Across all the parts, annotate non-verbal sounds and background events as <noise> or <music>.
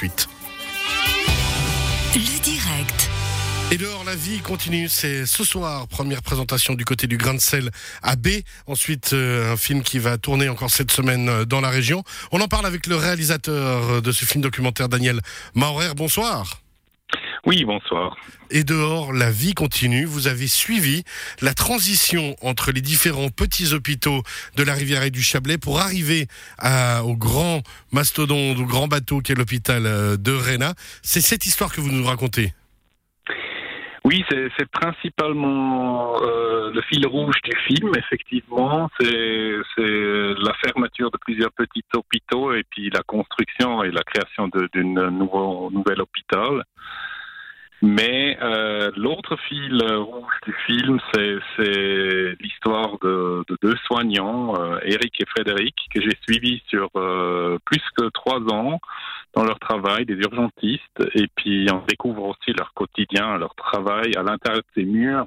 8. Le direct. Et dehors, la vie continue. C'est ce soir, première présentation du côté du grain de sel à B. Ensuite, euh, un film qui va tourner encore cette semaine euh, dans la région. On en parle avec le réalisateur de ce film documentaire, Daniel Maurer. Bonsoir. Oui, bonsoir. Et dehors, la vie continue. Vous avez suivi la transition entre les différents petits hôpitaux de la Rivière et du Chablais pour arriver à, au grand mastodonte, au grand bateau qui est l'hôpital euh, de Réna. C'est cette histoire que vous nous racontez. Oui, c'est principalement euh, le fil rouge du film, effectivement. C'est la fermeture de plusieurs petits hôpitaux et puis la construction et la création d'un nouvel hôpital. Mais euh, l'autre fil rouge du film, c'est l'histoire de, de, deux soignants, euh, Eric et Frédéric, que j'ai suivis sur euh, plus que trois ans dans leur travail, des urgentistes, et puis on découvre aussi leur quotidien, leur travail à l'intérieur de ces murs.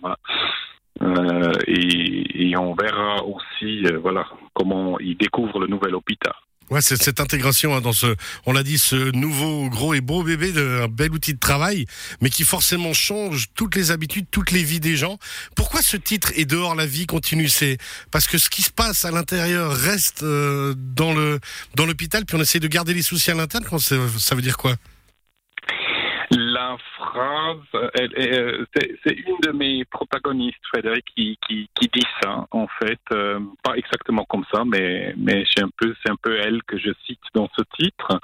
Euh, et, et, on verra aussi, euh, voilà, comment ils découvrent le nouvel hôpital. Ouais, cette intégration hein, dans ce, on l'a dit, ce nouveau gros et beau bébé d'un bel outil de travail, mais qui forcément change toutes les habitudes, toutes les vies des gens. Pourquoi ce titre est dehors la vie continue? C'est parce que ce qui se passe à l'intérieur reste euh, dans le dans l'hôpital, puis on essaie de garder les soucis à l'interne. Ça veut dire quoi? La phrase, euh, c'est une de mes protagonistes, Frédéric, qui, qui, dit ça, en fait, euh, pas exactement comme ça, mais, mais c'est un peu, un peu elle que je cite dans ce titre.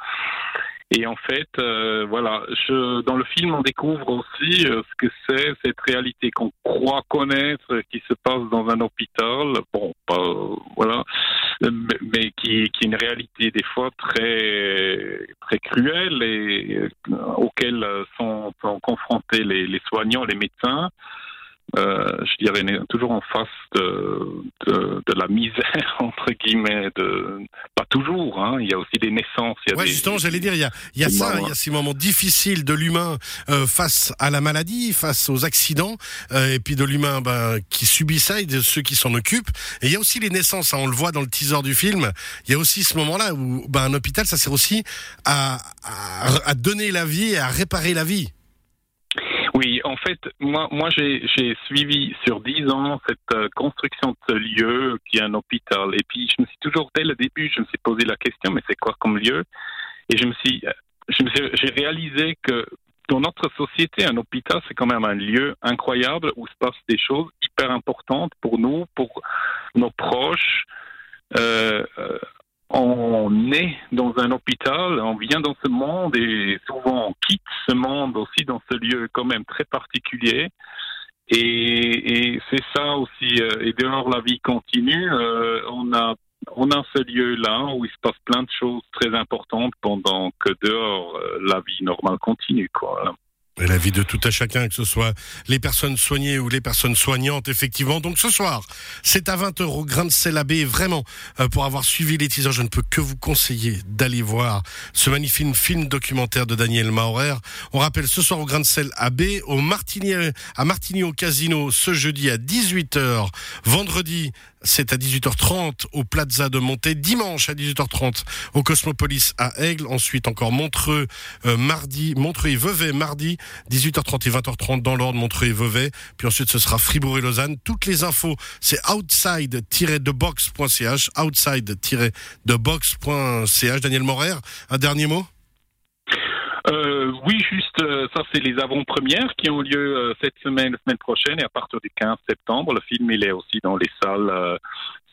Et en fait, euh, voilà, je, dans le film, on découvre aussi euh, ce que c'est cette réalité qu'on croit connaître, qui se passe dans un hôpital. Qui, est une réalité des fois très très cruelle et euh, auxquelles sont, sont confrontés les, soignants, les médecins. Euh, je dirais, toujours en face de, de, de, la misère, <laughs> entre guillemets, de, toujours, hein, il y a aussi des naissances. Il y a ouais, justement, j'allais dire, il y a, il y a ça, il y a ces moments difficiles de l'humain euh, face à la maladie, face aux accidents, euh, et puis de l'humain ben, qui subit ça et de ceux qui s'en occupent. Et il y a aussi les naissances, hein, on le voit dans le teaser du film, il y a aussi ce moment-là où ben, un hôpital, ça sert aussi à, à, à donner la vie et à réparer la vie. Oui, en fait, moi, moi j'ai suivi sur dix ans cette euh, construction de ce lieu qui est un hôpital. Et puis, je me suis toujours, dès le début, je me suis posé la question, mais c'est quoi comme lieu? Et je me suis, euh, je me suis, j'ai réalisé que dans notre société, un hôpital, c'est quand même un lieu incroyable où se passent des choses hyper importantes pour nous, pour nos proches. Euh, on est dans un hôpital, on vient dans ce monde et souvent on quitte ce monde aussi dans ce lieu quand même très particulier. Et, et c'est ça aussi. Euh, et dehors, la vie continue. Euh, on a on a ce lieu-là où il se passe plein de choses très importantes pendant que dehors, euh, la vie normale continue. Quoi. La vie de tout à chacun, que ce soit les personnes soignées ou les personnes soignantes, effectivement. Donc ce soir, c'est à 20 euros, grain de sel abbé. Vraiment, euh, pour avoir suivi les teasers, je ne peux que vous conseiller d'aller voir ce magnifique film documentaire de Daniel Maurer. On rappelle ce soir au grain de sel abbé, au Martini, à Martigny au Casino, ce jeudi à 18h. Vendredi, c'est à 18h30 au Plaza de Monté. Dimanche à 18h30 au Cosmopolis à Aigle. Ensuite encore Montreux, euh, mardi, Montreux et Vevey mardi 18h30 et 20h30 dans l'ordre Montreux et Vevey. Puis ensuite ce sera Fribourg et Lausanne. Toutes les infos, c'est outside-thebox.ch, outside-thebox.ch. Daniel Morer, un dernier mot? Euh, oui, juste, euh, ça c'est les avant-premières qui ont lieu euh, cette semaine, la semaine prochaine, et à partir du 15 septembre, le film il est aussi dans les salles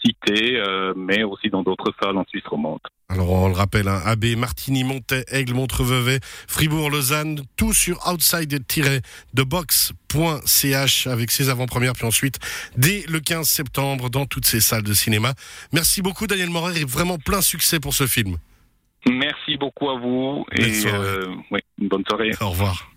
citées, mais aussi dans d'autres salles en Suisse romande. Alors on le rappelle, hein, AB, Martigny, Montet, Aigle, Montrevevey, Fribourg, Lausanne, tout sur outside-thebox.ch avec ses avant-premières, puis ensuite dès le 15 septembre dans toutes ces salles de cinéma. Merci beaucoup Daniel Morer et vraiment plein succès pour ce film. Merci beaucoup à vous et euh, une bonne soirée. Au revoir.